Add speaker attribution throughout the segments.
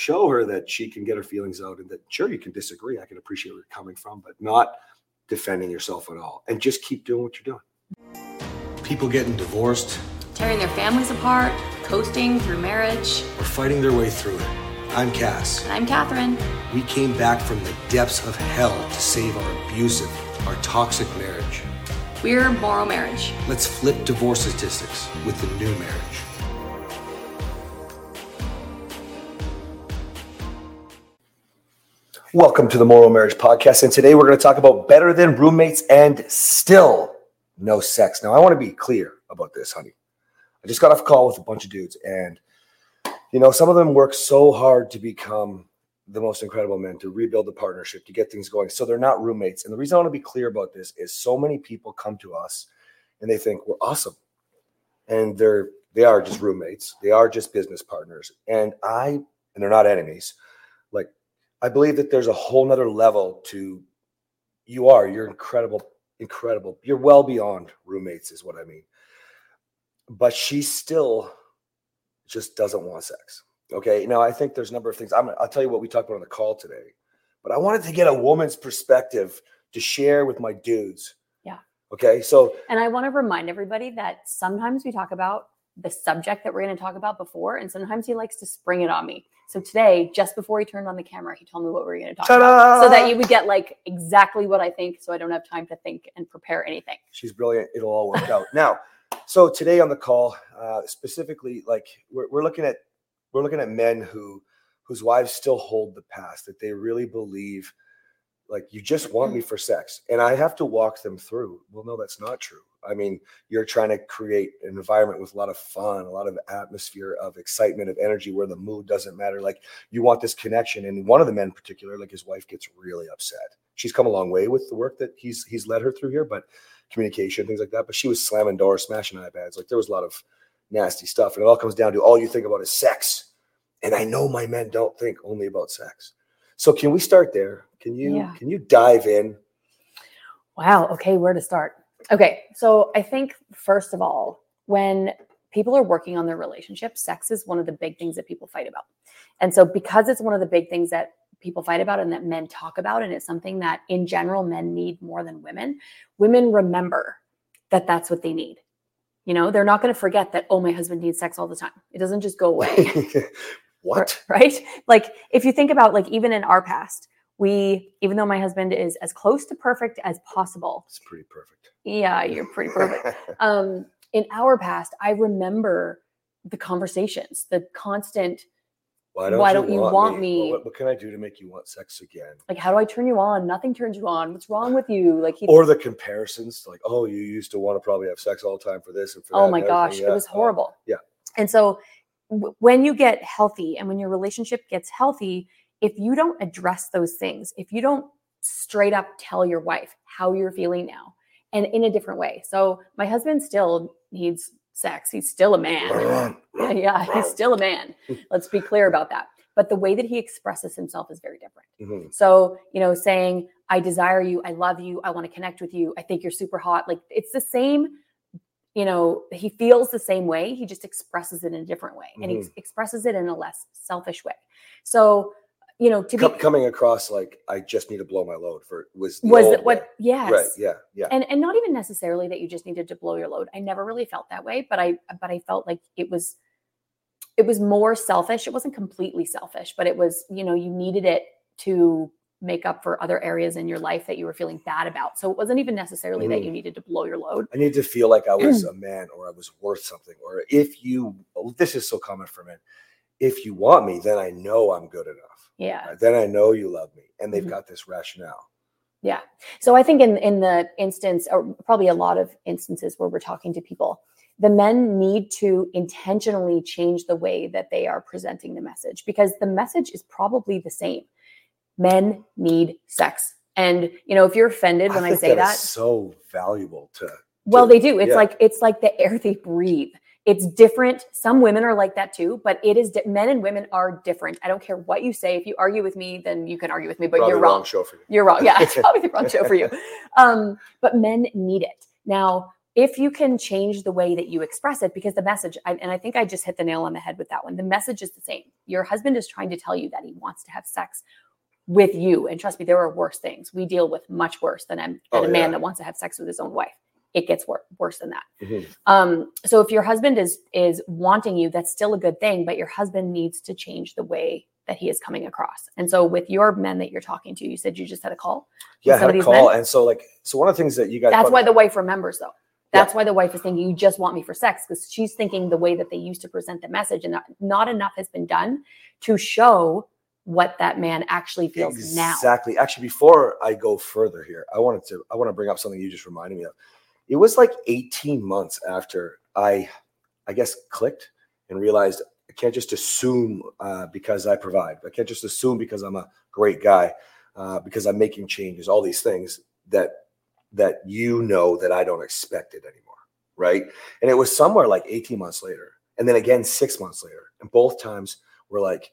Speaker 1: show her that she can get her feelings out and that sure you can disagree. I can appreciate where you're coming from, but not defending yourself at all. And just keep doing what you're doing. People getting divorced,
Speaker 2: tearing their families apart, coasting through marriage,
Speaker 1: or fighting their way through it. I'm Cass.
Speaker 2: And I'm Kathryn.
Speaker 1: We came back from the depths of hell to save our abusive, our toxic marriage.
Speaker 2: We're Morrow Marriage.
Speaker 1: Let's flip divorce statistics with the new marriage. Welcome to the Morrow Marriage Podcast. And today we're going to talk about better than roommates and still no sex. Now, I want to be clear about this, honey. I just got off a call with a bunch of dudes, and you know, some of them work so hard to become the most incredible men, to rebuild the partnership, to get things going. So they're not roommates. And the reason I want to be clear about this is so many people come to us and they think we're awesome. And they're they are just roommates. They are just business partners. And I, and they're not enemies. I believe that there's a whole nother level to you are, you're incredible, incredible. You're well beyond roommates, is what I mean. But she still just doesn't want sex. Okay. Now I think there's a number of things. I'm I'll tell you what we talked about on the call today. But I wanted to get a woman's perspective to share with my dudes.
Speaker 2: Yeah.
Speaker 1: Okay. So
Speaker 2: and I want to remind everybody that sometimes we talk about the subject that we're going to talk about before, and sometimes he likes to spring it on me. So today, just before he turned on the camera, he told me what we were going to talk Ta-da! about, so that you would get like exactly what I think, so I don't have time to think and prepare anything.
Speaker 1: She's brilliant. It'll all work out. Now, so today on the call, uh, specifically, like we're, we're looking at we're looking at men who whose wives still hold the past that they really believe like you just want me for sex and i have to walk them through well no that's not true I mean, you're trying to create an environment with a lot of fun, a lot of atmosphere of excitement, of energy where the mood doesn't matter. Like you want this connection. And one of the men in particular, like his wife gets really upset. She's come a long way with the work that he's he's led her through here, but communication, things like that. But she was slamming doors, smashing iPads. Like there was a lot of nasty stuff. And it all comes down to all you think about is sex. And I know my men don't think only about sex. So can we start there? Can you yeah. can you dive in?
Speaker 2: Wow. Okay, where to start? Okay, so I think first of all, when people are working on their relationship, sex is one of the big things that people fight about. And so because it's one of the big things that people fight about and that men talk about and it's something that in general men need more than women, women remember that that's what they need. You know, they're not going to forget that oh my husband needs sex all the time. It doesn't just go away.
Speaker 1: what?
Speaker 2: Right? Like if you think about like even in our past, we even though my husband is as close to perfect as possible.
Speaker 1: It's pretty perfect.
Speaker 2: Yeah, you're pretty perfect. um, in our past, I remember the conversations, the constant.
Speaker 1: Why don't, why don't you, want, want me? me? What, what, can I do to make you want sex again?
Speaker 2: Like, how do I turn you on? Nothing turns you on. What's wrong with you? Like,
Speaker 1: he, or the comparisons, like, oh, you used to want to probably have sex all the time for this and for
Speaker 2: oh that. Oh my gosh, yeah. it was horrible. Uh,
Speaker 1: yeah.
Speaker 2: And so, w- when you get healthy and when your relationship gets healthy, if you don't address those things, if you don't straight up tell your wife how you're feeling now and in a different way. So my husband still needs sex. He's still a man. yeah, he's still a man. Let's be clear about that. But the way that he expresses himself is very different. Mm-hmm. So, you know, saying, I desire you, I love you, I want to connect with you, I think you're super hot. Like it's the same, you know, he feels the same way. He just expresses it in a different way mm-hmm. and he mm-hmm. expresses it in a less selfish way. So, you know, to be
Speaker 1: coming across like I just need to blow my load for was
Speaker 2: was it what? Yes,
Speaker 1: right, yeah, yeah,
Speaker 2: and and not even necessarily that you just needed to blow your load. I never really felt that way, but I but I felt like it was it was more selfish. It wasn't completely selfish, but it was you know you needed it to make up for other areas in your life that you were feeling bad about. So it wasn't even necessarily mm. that you needed to blow your load.
Speaker 1: I need to feel like I was a man or I was worth something. Or if you, this is so common for men, if you want me, then I know I'm good enough.
Speaker 2: Yeah.
Speaker 1: Then I know you love me. And they've mm-hmm. got this rationale.
Speaker 2: Yeah. So I think in in the instance, or probably a lot of instances where we're talking to people, the men need to intentionally change the way that they are presenting the message because the message is probably the same. Men need sex. And you know, if you're offended when I, I say that, that
Speaker 1: so valuable to, to
Speaker 2: well, they do. It's yeah. like it's like the air they breathe. It's different. Some women are like that too, but it is di- men and women are different. I don't care what you say. If you argue with me, then you can argue with me, but
Speaker 1: probably
Speaker 2: you're wrong.
Speaker 1: wrong. Show for you.
Speaker 2: You're wrong. Yeah, it's probably the wrong show for you. Um, but men need it now. if you can change the way that you express it, because the message, I, and I think I just hit the nail on the head with that one. The message is the same. Your husband is trying to tell you that he wants to have sex with you. And trust me, there are worse things. We deal with much worse than, a- than
Speaker 1: Oh,
Speaker 2: a man
Speaker 1: yeah.
Speaker 2: that wants to have sex with his own wife. It gets wor- worse than that.
Speaker 1: Mhm.
Speaker 2: Um, so if your husband is is wanting you, that's still a good thing, but your husband needs to change the way that he is coming across. And so with your men that you're talking to, you said you just had a call.
Speaker 1: Yeah, I had a call,
Speaker 2: men?
Speaker 1: and so like, so one of the things that you guys.
Speaker 2: That's why the wife remembers though. That's why the wife is thinking you just want me for sex because she's thinking the way that they used to present the message and not, not enough has been done to show what that man actually feels now.
Speaker 1: Exactly. Actually, before I go further here, I wanted to I want to bring up something you just reminded me of. It was like 18 months after I I guess clicked and realized I can't just assume uh, because I provide. I can't just assume because I'm a great guy, uh, because I'm making changes, all these things that that you know that I don't expect it anymore. Right. And it was somewhere like 18 months later. And then again six months later. And both times were like,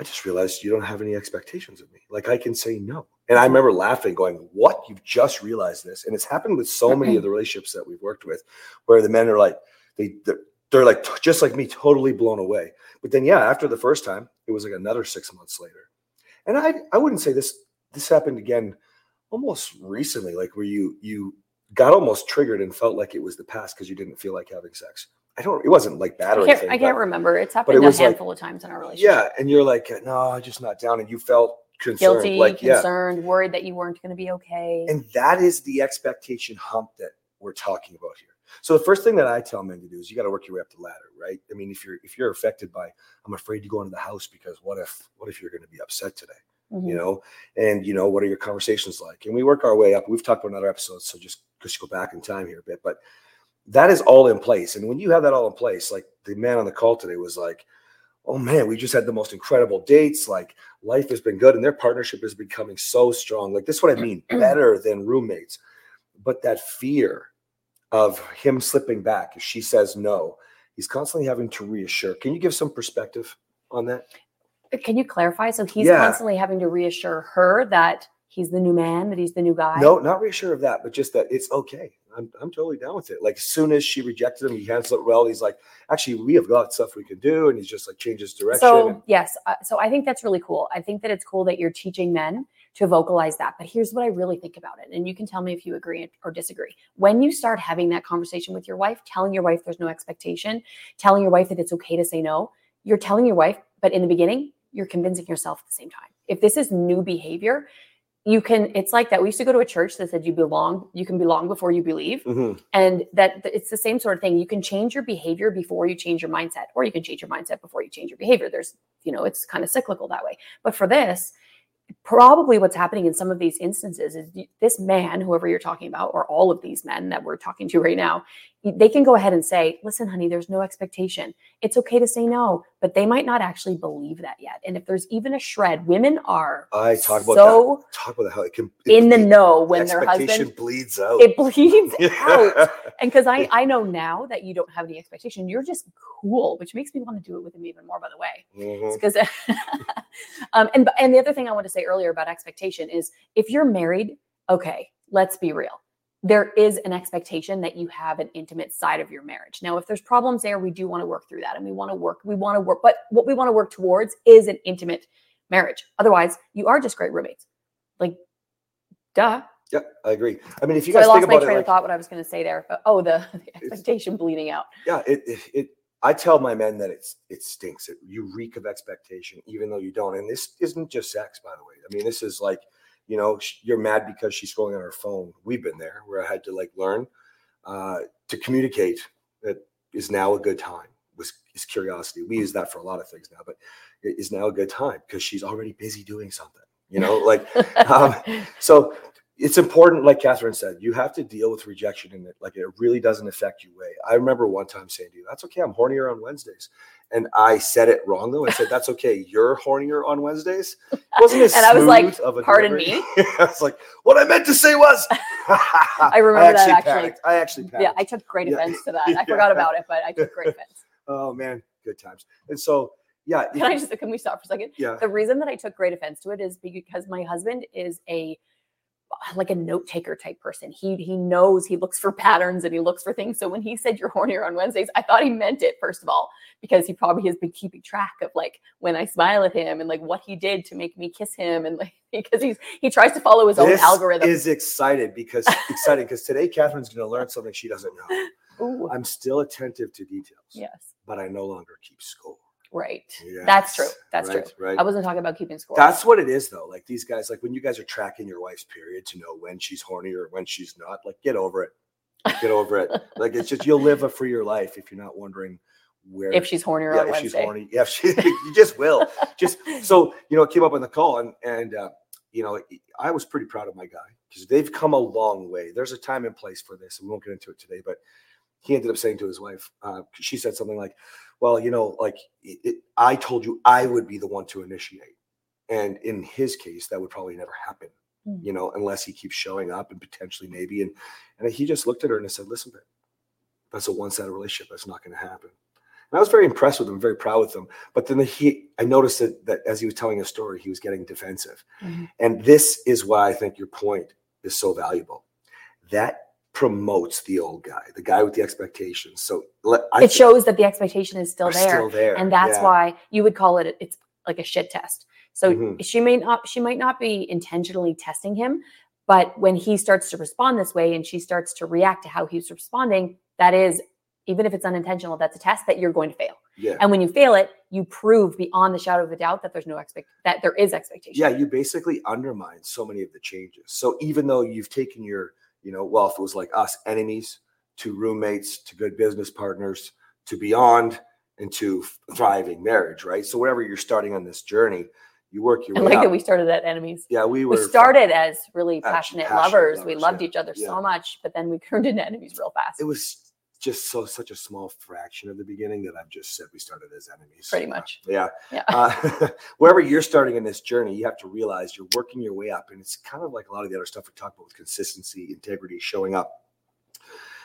Speaker 1: I just realized you don't have any expectations of me. Like I can say no. And I remember laughing, going, What? You've just realized this. And it's happened with so many of the relationships that we've worked with where the men are like, they they're, they're like t- just like me, totally blown away. But then yeah, after the first time, it was like another six months later. And I I wouldn't say this this happened again almost recently, like where you you got almost triggered and felt like it was the past because you didn't feel like having sex. I don't it wasn't like bad or
Speaker 2: I can't,
Speaker 1: anything.
Speaker 2: I can't
Speaker 1: but-
Speaker 2: remember. It's
Speaker 1: it
Speaker 2: happened a
Speaker 1: was like-
Speaker 2: handful of times in our relationship.
Speaker 1: yeah, and you're like, no, I'm just not down, and you felt concerned,
Speaker 2: Guilty,
Speaker 1: like yeah,
Speaker 2: concerned, worried that you weren't going to be okay.
Speaker 1: and that is the expectation hump that we're talking about here. So the first thing that I tell men to do is you got to work your way up the ladder, right? I mean, if you're if you're affected by, I'm afraid to go into the house because what if what if you're going to be upset today,
Speaker 2: Mhm.
Speaker 1: you know? And you know, what are your conversations like? And we work our way up. We've talked about another episode, so just just go back in time here a bit, but that is all in place. And when you have that all in place, like the man on the call today was like, oh man, we just had the most incredible dates. Like life has been good and their partnership is becoming so strong. Like this is what I mean, better than roommates. But that fear of him slipping back if she says no, he's constantly having to reassure. Can you give some perspective on that?
Speaker 2: Uh, can you clarify? So he's
Speaker 1: Yeah.
Speaker 2: constantly having to reassure her that he's the new man, that he's the new guy.
Speaker 1: No, not reassure of that, but just that it's okay. I'm, I'm totally down with it. Like as soon as she rejected him, he handles it well. He's like, actually, we have got stuff we can do, and he's just like changes direction.
Speaker 2: So
Speaker 1: and-
Speaker 2: yes, uh, so I think that's really cool. I think that it's cool that you're teaching men to vocalize that. But here's what I really think about it, and you can tell me if you agree or disagree. When you start having that conversation with your wife, telling your wife there's no expectation, telling your wife that it's okay to say no, you're telling your wife, but in the beginning, you're convincing yourself at the same time. If this is new behavior, you can. It's like that. We used to go to a church that said you belong. You can belong before you believe
Speaker 1: Mhm.
Speaker 2: and that it's the same sort of thing you can change your behavior before you change your mindset or you can change your mindset before you change your behavior there's you know it's kind of cyclical that way but for this probably what's happening in some of these instances is this man whoever you're talking about or all of these men that we're talking to right now they can go ahead and say listen honey there's no expectation. It's okay to say no but they might not actually believe that yet. And if there's even a shred women are
Speaker 1: I talk about
Speaker 2: so
Speaker 1: Talk about how it can
Speaker 2: in the
Speaker 1: it-
Speaker 2: know when their husband
Speaker 1: bleeds out.
Speaker 2: it bleeds out. And because I I know now that you don't have any expectation, you're just cool, which makes me want to do it with him even more. By the way,
Speaker 1: mm-hmm.
Speaker 2: because um, and and the other thing I want to say earlier about expectation is if you're married, okay, let's be real. There is an expectation that you have an intimate side of your marriage. Now, if there's problems there, we do want to work through that, and we want to work. We want to work, but what we want to work towards is an intimate marriage. Otherwise, you are just great roommates. Like, duh.
Speaker 1: Yeah, I agree. I mean, if you
Speaker 2: So I
Speaker 1: guys
Speaker 2: lost
Speaker 1: think
Speaker 2: my
Speaker 1: about
Speaker 2: train
Speaker 1: it,
Speaker 2: of
Speaker 1: like,
Speaker 2: thought. What I was going to say there. But, oh, the, the expectation bleeding out.
Speaker 1: yeah, it, it it I tell my men that it's it stinks. It, you reek of expectation, even though you don't. And this isn't just sex, by the way. I mean, this is like, you know, you're mad because she's scrolling on her phone. We've been there where I had to like learn uh, to communicate that is now a good time. Was is curiosity. We use that for a lot of things now, but it is now a good time because she's already busy doing something. You know, like um, so it's important, like Kathryn said, you have to deal with rejection in it. Like it really doesn't affect you way. I remember one time saying to you, that's okay. I'm hornier on Wednesdays. And I said it wrong though. I said, that's okay. You're hornier on Wednesdays. It wasn't as
Speaker 2: And I was like,
Speaker 1: of a
Speaker 2: "Pardon
Speaker 1: delivery." I was like, what I meant to say was, I
Speaker 2: remember that actually.
Speaker 1: panicked. I actually panicked.
Speaker 2: yeah, I took great
Speaker 1: Yeah.
Speaker 2: offense to that. I
Speaker 1: Yeah.
Speaker 2: forgot about it, but I took great offense.
Speaker 1: oh man, good times. And so, yeah,
Speaker 2: Can I just can we stop for a second?
Speaker 1: yeah,
Speaker 2: The reason that I took great offense to it is because my husband is a like a note taker type person. He he knows he looks for patterns and he looks for things. So when he said you're hornier on Wednesdays, I thought he meant it first of all because he probably has been keeping track of like when I smile at him and like what he did to make me kiss him and like because he's he tries to follow his
Speaker 1: this
Speaker 2: own algorithm.
Speaker 1: is excited because exciting because today Kathryn's going to learn something she doesn't know.
Speaker 2: Ooh,
Speaker 1: I'm still attentive to details,
Speaker 2: yes,
Speaker 1: but I no longer keep score.
Speaker 2: Right. That's true. That's
Speaker 1: right,
Speaker 2: true.
Speaker 1: Right.
Speaker 2: I wasn't talking about keeping score.
Speaker 1: That's what it is, though. Like these guys, like when you guys are tracking your wife's period to know when she's horny or when she's not, like get over it. Get over it. Like it's just you'll live a freer life if you're not wondering where
Speaker 2: if she's hornier
Speaker 1: yeah,
Speaker 2: on
Speaker 1: if she's horny. Yeah, if she, you just will. Just so you know, it came up on the call, and and uh, you know, I was pretty proud of my guy because they've come a long way. There's a time and place for this, and we won't get into it today. But he ended up saying to his wife, uh, she said something like, "Well, you know, like it, it, I told you I would be the one to initiate." And in his case, that would probably never happen,
Speaker 2: Hmm.
Speaker 1: you know, unless he keeps showing up and potentially maybe. And and he just looked at her and said, "Listen, babe, that's a one-sided relationship. That's not going to happen." And I was very impressed with him, very proud with him. But then he, I noticed that, that as he was telling his story, he was getting defensive.
Speaker 2: Mhm.
Speaker 1: And this is why I think your point is so valuable. That promotes the old guy, the guy with the expectations. So let, I
Speaker 2: it shows that the expectation is still there.
Speaker 1: Still there.
Speaker 2: and that's
Speaker 1: Yeah.
Speaker 2: why you would call it it's like a shit test so
Speaker 1: Mhm.
Speaker 2: she may not she might not be intentionally testing him but when he starts to respond this way and she starts to react to how he's responding that is even if it's unintentional that's a test that you're going to fail
Speaker 1: Yeah.
Speaker 2: and when you fail it you prove beyond the shadow of a doubt that there's no expect that there is expectation
Speaker 1: Yeah, you basically undermine so many of the changes. So even though you've taken your, you know, well, if it was like us, enemies to roommates to good business partners to beyond and to thriving marriage, right? So wherever you're starting on this journey, you work your
Speaker 2: i
Speaker 1: way
Speaker 2: like
Speaker 1: up.
Speaker 2: that we started at enemies
Speaker 1: yeah, we were
Speaker 2: we started as really passionate,
Speaker 1: passionate
Speaker 2: lovers. we loved
Speaker 1: yeah.
Speaker 2: each other
Speaker 1: Yeah.
Speaker 2: so much but then we turned into enemies real fast
Speaker 1: it was just so such a small fraction of the beginning that I've just said we started as enemies.
Speaker 2: Pretty
Speaker 1: Uh,
Speaker 2: much.
Speaker 1: yeah.
Speaker 2: Yeah.
Speaker 1: Uh, wherever you're starting in this journey, you have to realize you're working your way up. And it's kind of like a lot of the other stuff we talk about with consistency, integrity, showing up.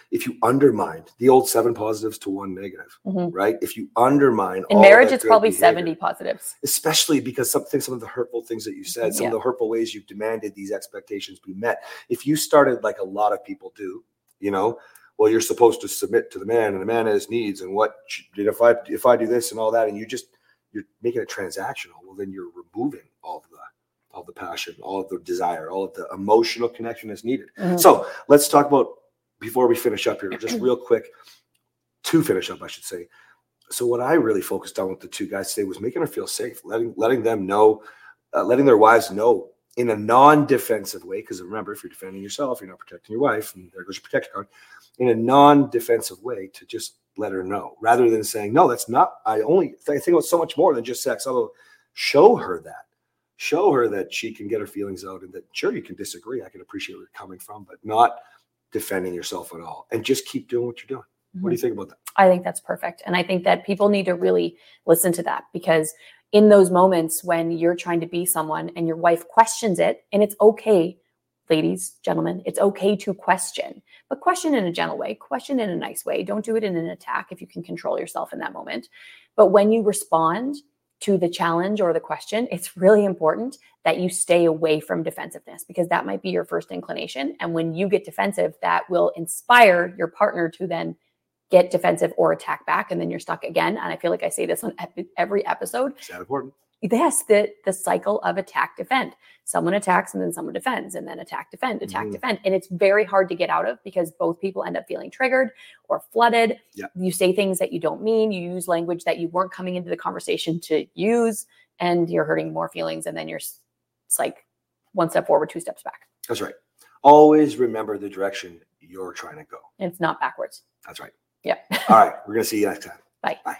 Speaker 1: If you undermine the old seven positives to one negative,
Speaker 2: Mhm.
Speaker 1: right? If you undermine
Speaker 2: in
Speaker 1: all
Speaker 2: marriage it's probably
Speaker 1: behavior,
Speaker 2: 70 positives
Speaker 1: especially because something, some of the hurtful things that you said, some
Speaker 2: Yeah.
Speaker 1: of the hurtful ways you've demanded these expectations be met. If you started like a lot of people do, you know, well, you're supposed to submit to the man, and the man has needs, and what if I if I do this and all that, and you just you're making it transactional. Well, then you're removing all of the all the passion, all of the desire, all of the emotional connection that's needed.
Speaker 2: Mhm.
Speaker 1: So let's talk about before we finish up here, just real quick. To finish up, I should say. So what I really focused on with the two guys today was making her feel safe, letting letting them know, uh, letting their wives know in a non-defensive way. Because remember, if you're defending yourself, you're not protecting your wife, and there goes your protector card. In a non-defensive way, to just let her know, rather than saying, "No, that's not." I only I think about so much more than just sex. Although, show her that, show her that she can get her feelings out, and that sure you can disagree. I can appreciate where you're coming from, but not defending yourself at all. And just keep doing what you're doing. What do you mm-hmm. think about that?
Speaker 2: I think that's perfect. And I think that people need to really listen to that because in those moments when you're trying to be someone and your wife questions it, and it's okay, ladies, gentlemen, it's okay to question, but question in a gentle way, question in a nice way. Don't do it in an attack if you can control yourself in that moment. But when you respond to the challenge or the question, it's really important that you stay away from defensiveness because that might be your first inclination. And when you get defensive, that will inspire your partner to then get defensive or attack back and then you're stuck again and i feel like i say this on every episode
Speaker 1: Is that important?
Speaker 2: yes the the cycle of attack defend someone attacks and then someone defends and then attack defend attack
Speaker 1: Mhm.
Speaker 2: defend and it's very hard to get out of because both people end up feeling triggered or flooded
Speaker 1: Yeah.
Speaker 2: you say things that you don't mean you use language that you weren't coming into the conversation to use and you're hurting more feelings and then you're it's like one step forward two steps back
Speaker 1: That's right. Always remember the direction you're trying to go.
Speaker 2: it's not backwards
Speaker 1: That's right.
Speaker 2: Yeah
Speaker 1: All right. We're going to see you next time.
Speaker 2: Bye.
Speaker 1: Bye.